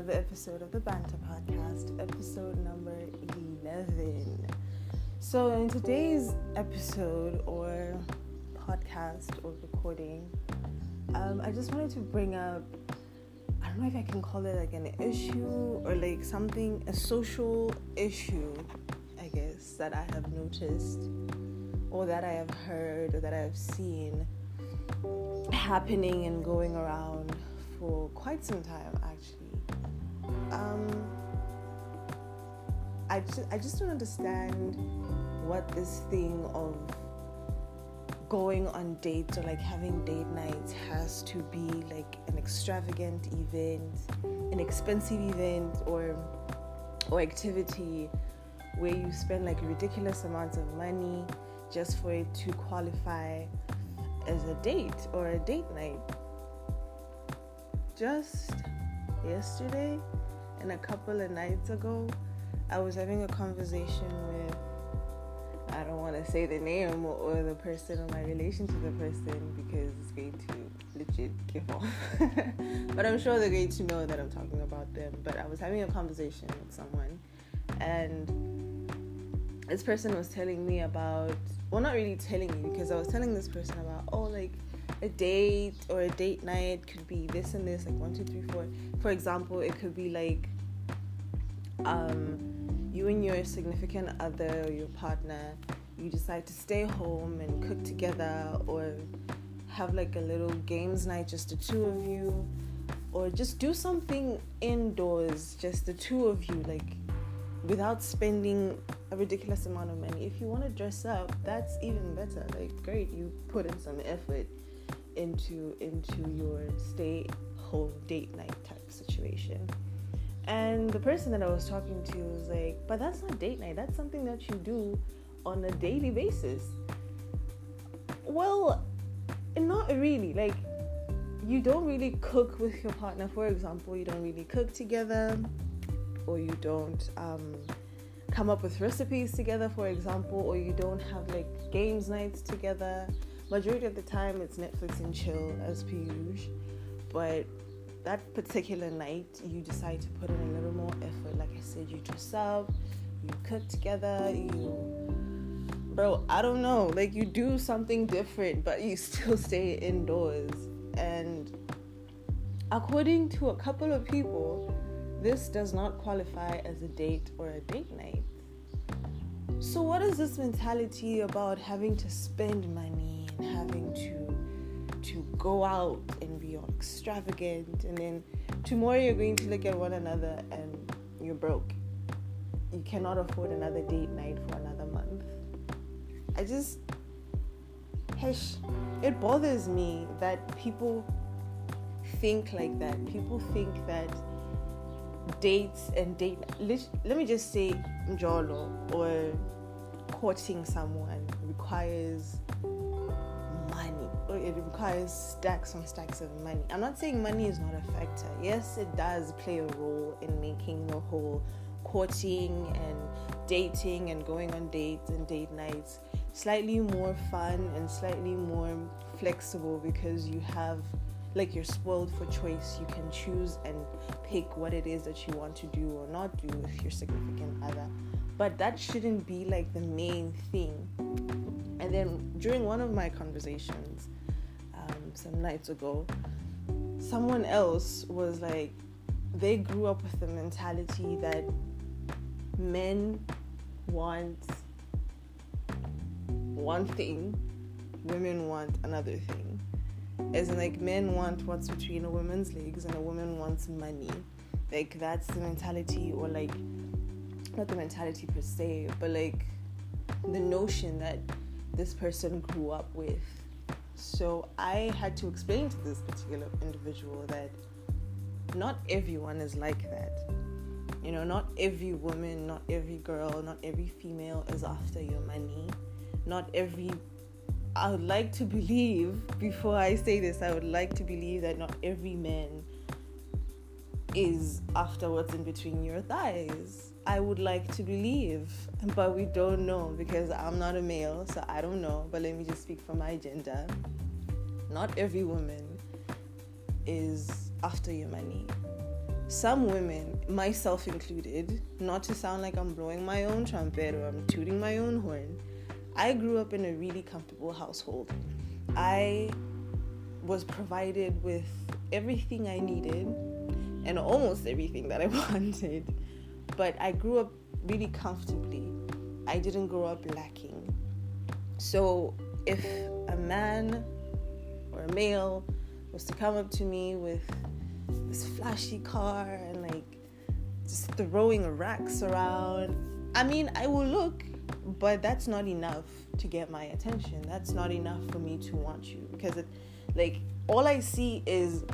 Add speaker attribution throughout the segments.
Speaker 1: another episode of the Banter Podcast, episode number 11. So, in today's episode or podcast or recording, um, I just wanted to bring up I don't know if I can call it like an issue or like something, a social issue, I guess, that I have noticed or that I have heard or that I have seen happening and going around for quite some time. Um, I just, I just don't understand what this thing of going on dates or like having date nights has to be like an extravagant event, an expensive event or or activity where you spend like ridiculous amounts of money just for it to qualify as a date or a date night. Just yesterday and a couple of nights ago, I was having a conversation with I don't want to say the name or the person or my relation to the person because it's going to legit give off. but I'm sure they're going to know that I'm talking about them. But I was having a conversation with someone and this person was telling me about well not really telling me because I was telling this person about oh like a date or a date night could be this and this like one two three four for example it could be like um you and your significant other or your partner you decide to stay home and cook together or have like a little games night just the two of you or just do something indoors just the two of you like without spending a ridiculous amount of money. If you want to dress up, that's even better. Like great, you put in some effort into into your stay home date night type situation. And the person that I was talking to was like, "But that's not date night. That's something that you do on a daily basis." Well, not really. Like you don't really cook with your partner, for example, you don't really cook together or you don't um, come up with recipes together, for example, or you don't have like games nights together. Majority of the time, it's Netflix and chill as per usual. But that particular night, you decide to put in a little more effort. Like I said, you dress up, you cook together, you bro, I don't know, like you do something different, but you still stay indoors. And according to a couple of people, this does not qualify as a date or a date night. So, what is this mentality about having to spend money and having to to go out and be all extravagant, and then tomorrow you're going to look at one another and you're broke. You cannot afford another date night for another month. I just, hesh, it bothers me that people think like that. People think that dates and date let me just say njolo or courting someone requires Oh, it requires stacks on stacks of money i'm not saying money is not a factor yes it does play a role in making the whole courting and dating and going on dates and date nights slightly more fun and slightly more flexible because you have like you're spoiled for choice. You can choose and pick what it is that you want to do or not do with your significant other. But that shouldn't be like the main thing. And then during one of my conversations um, some nights ago, someone else was like, they grew up with the mentality that men want one thing, women want another thing. As in like men want what's between a woman's legs and a woman wants money. Like that's the mentality or like not the mentality per se but like the notion that this person grew up with so i had to explain to this particular individual that not everyone is like that you know not every woman not every girl not every female is after your money not every I would like to believe, before I say this, I would like to believe that not every man is after what's in between your thighs. I would like to believe, but we don't know because I'm not a male, so I don't know. But let me just speak for my gender. Not every woman is after your money. some women, myself included, not to sound like I'm blowing my own trumpet or I'm tooting my own horn, I grew up in a really comfortable household. I was provided with everything I needed and almost everything that I wanted. But I grew up really comfortably. I didn't grow up lacking. So if a man or a male was to come up to me with this flashy car and like just throwing racks around, I mean, I will look, but that's not enough to get my attention. That's not enough for me to want you because it, like, all I see is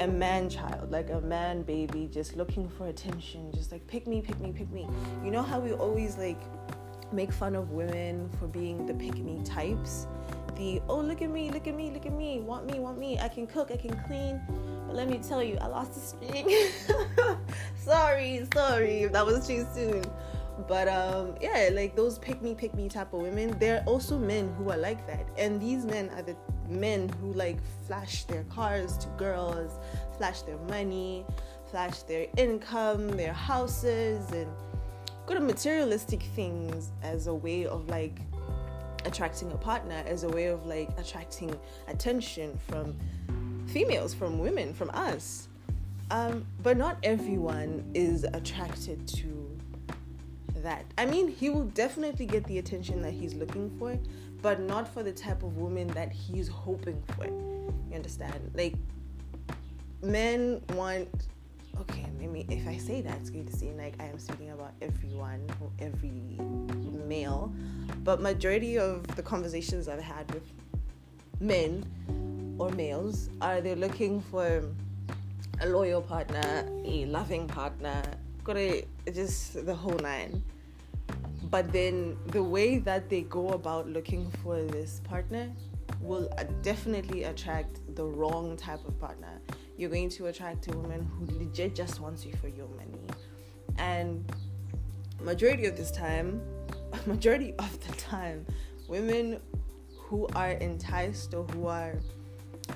Speaker 1: a man child, like a man baby, just looking for attention, just like pick me, pick me, pick me. You know how we always like make fun of women for being the pick me types? The oh, look at me, look at me, look at me, want me, want me, I can cook, I can clean. But let me tell you, I lost the string. sorry, sorry if that was too soon. But um, yeah, like those pick me, pick me type of women, there are also men who are like that. And these men are the men who like flash their cars to girls, flash their money, flash their income, their houses, and go to materialistic things as a way of like attracting a partner, as a way of like attracting attention from females, from women, from us. Um, but not everyone is attracted to that. I mean, he will definitely get the attention that he's looking for, but not for the type of woman that he's hoping for. You understand? Like, men want. Okay, maybe if I say that, it's going to seem like I am speaking about everyone or every male, but majority of the conversations I've had with men or males are they looking for a loyal partner, a loving partner, to just the whole nine but then the way that they go about looking for this partner will uh, definitely attract the wrong type of partner. You're going to attract a woman who legit just wants you for your money. And majority of this time, majority of the time, women who are enticed or who are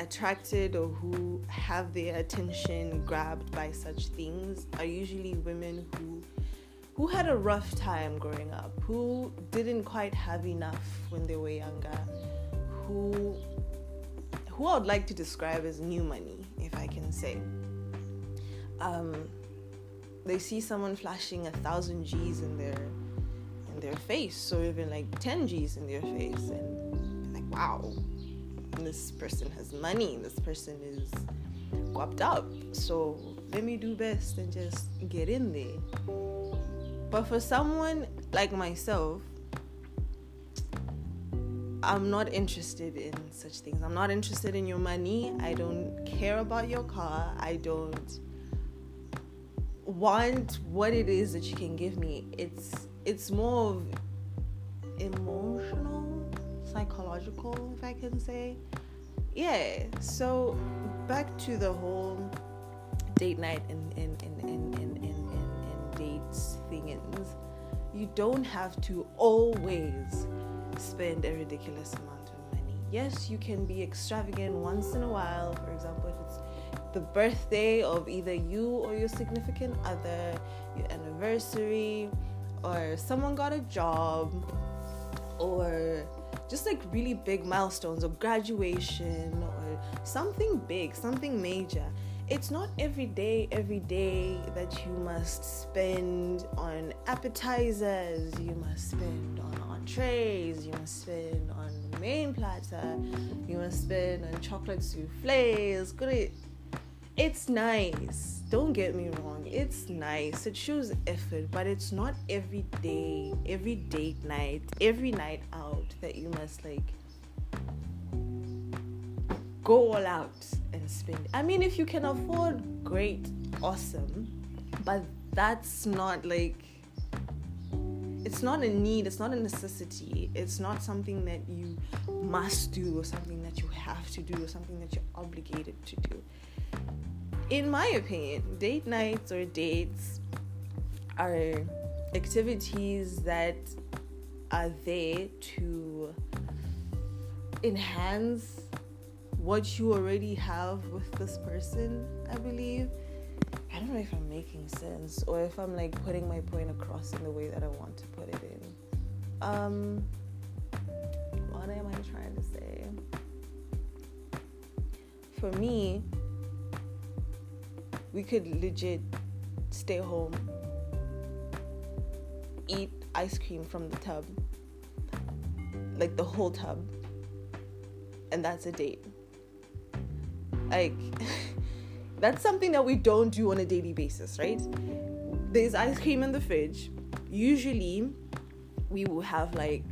Speaker 1: attracted or who have their attention grabbed by such things are usually women who who had a rough time growing up, who didn't quite have enough when they were younger, who who I would like to describe as new money, if I can say. Um, they see someone flashing a thousand G's in their in their face, or even like ten G's in their face, and like, wow, this person has money. This person is guapped up. So let me do best and just get in there. But for someone like myself, I'm not interested in such things. I'm not interested in your money. I don't care about your car. I don't want what it is that you can give me. It's it's more of emotional, psychological, if I can say. Yeah. So back to the whole date night and and, and, and, and, and dates things, you don't have to always spend a ridiculous amount of money. Yes, you can be extravagant once in a while. For example, if it's the birthday of either you or your significant other, your anniversary, or someone got a job, or just like really big milestones, or graduation, or something big, something major it's not every day, every day that you must spend on appetizers, you must spend on entrees, you must spend on main platter, you must spend on chocolate souffles. Good. It's nice. Don't get me wrong. It's nice. It shows effort, but it's not every day, every date night, every night out that you must like go all out and spend. I mean, if you can afford, great, awesome, but that's not like it's not a need, it's not a necessity, it's not something that you must do or something that you have to do or something that you're obligated to do. In my opinion, date nights or dates are activities that are there to enhance what you already have with this person, I believe. I don't know if I'm making sense or if I'm like putting my point across in the way that I want to put it in. Um, what am I trying to say? For me, we could legit stay home, eat ice cream from the tub, like the whole tub, and that's a date. Like, that's something that we don't do on a daily basis, right? There's ice cream in the fridge. Usually, we will have like,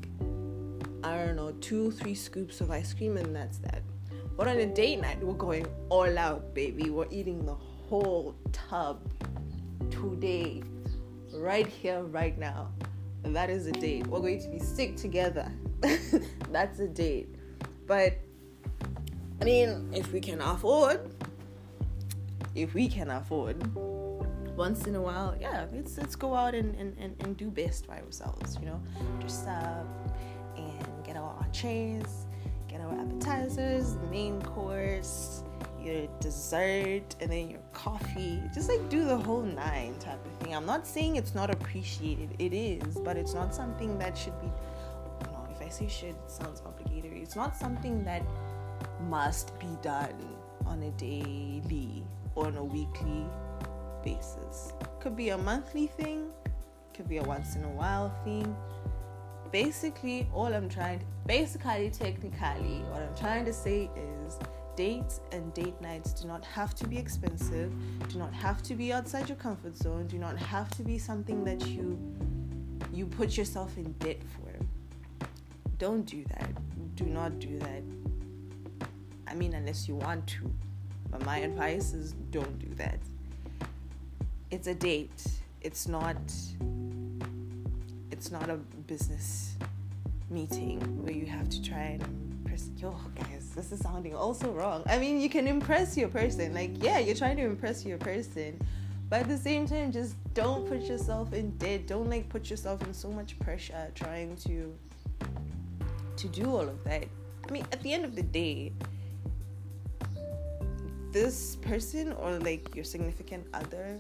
Speaker 1: I don't know, two, three scoops of ice cream, and that's that. But on a date night, we're going all out, baby. We're eating the whole tub today, right here, right now. That is a date. We're going to be sick together. That's a date. But I mean, if we can afford, if we can afford, once in a while, yeah, let's let's go out and, and, and, and do best by ourselves, you know. Dress up and get our entrees, get our appetizers, main course, your dessert and then your coffee. Just like do the whole nine type of thing. I'm not saying it's not appreciated, it is, but it's not something that should be, if I say should, it sounds obligatory. It's not something that must be done on a daily or on a weekly basis. Could be a monthly thing, could be a once in a while thing. Basically, all I'm trying to, basically, technically, what I'm trying to say is dates and date nights do not have to be expensive, do not have to be outside your comfort zone, do not have to be something that you you put yourself in debt for. Don't do that. Do not do that. I mean unless you want to. But my advice is don't do that. It's a date. It's not it's not a business meeting where you have to try and impress yo guys this is sounding also wrong. I mean you can impress your person. Like yeah you're trying to impress your person. But at the same time just don't put yourself in debt. Don't like put yourself in so much pressure trying to to do all of that. I mean at the end of the day this person or like your significant other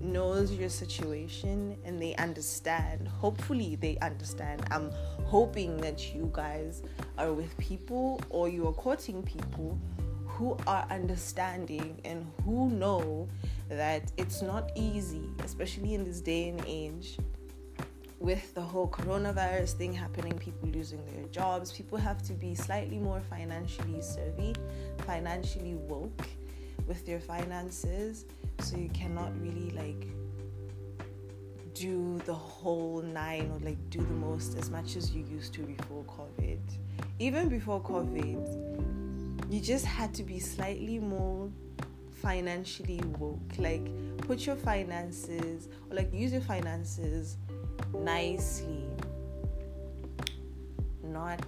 Speaker 1: knows your situation and they understand. Hopefully, they understand. I'm hoping that you guys are with people or you are courting people who are understanding and who know that it's not easy, especially in this day and age. With the whole coronavirus thing happening, people losing their jobs, people have to be slightly more financially savvy, financially woke with their finances so you cannot really like do the whole nine or like do the most as much as you used to before COVID. Even before COVID, you just had to be slightly more financially woke. Like put your finances or like use your finances nicely, not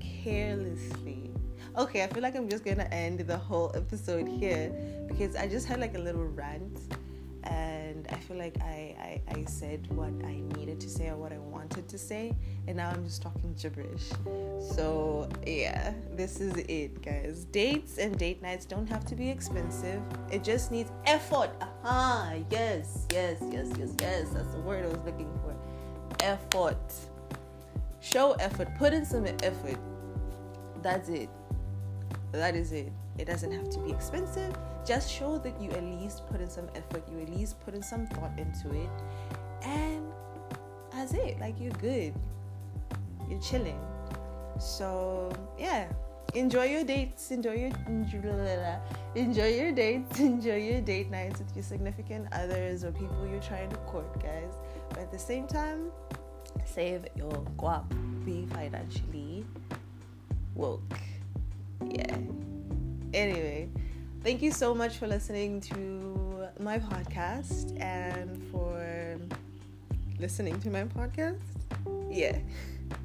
Speaker 1: carelessly okay, I feel like I'm just gonna end the whole episode here because I just had like a little rant and I feel like I, I, I said what I needed to say or what I wanted to say, and now I'm just talking gibberish. So, yeah, this is it, guys. Dates and date nights don't have to be expensive, it just needs effort. Aha, yes, yes, yes, yes, yes. That's the word I was looking for. Effort. Show effort, put in some effort. That's it that is it. It doesn't have to be expensive. Just show that you at least put in some effort, you at least put in some thought into it, and that's it. Like you're good. You're chilling. So yeah, enjoy your dates. Enjoy your enjoy your dates. Enjoy your date nights with your significant others or people you're trying to court, guys. But at the same time, save your guap. Be financially woke yeah. Anyway, thank you so much for listening to my podcast and for listening to my podcast. Yeah.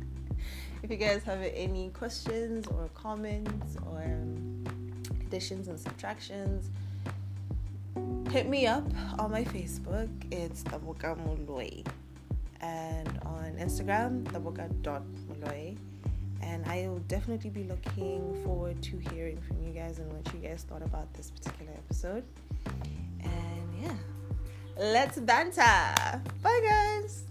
Speaker 1: if you guys have any questions or comments or additions and subtractions, hit me up on my Facebook. It's Taboka Muloi. And on Instagram, taboka.muloi and I will definitely be looking forward to hearing from you guys and what you guys thought about this particular episode. And yeah, let's banter. Bye, guys.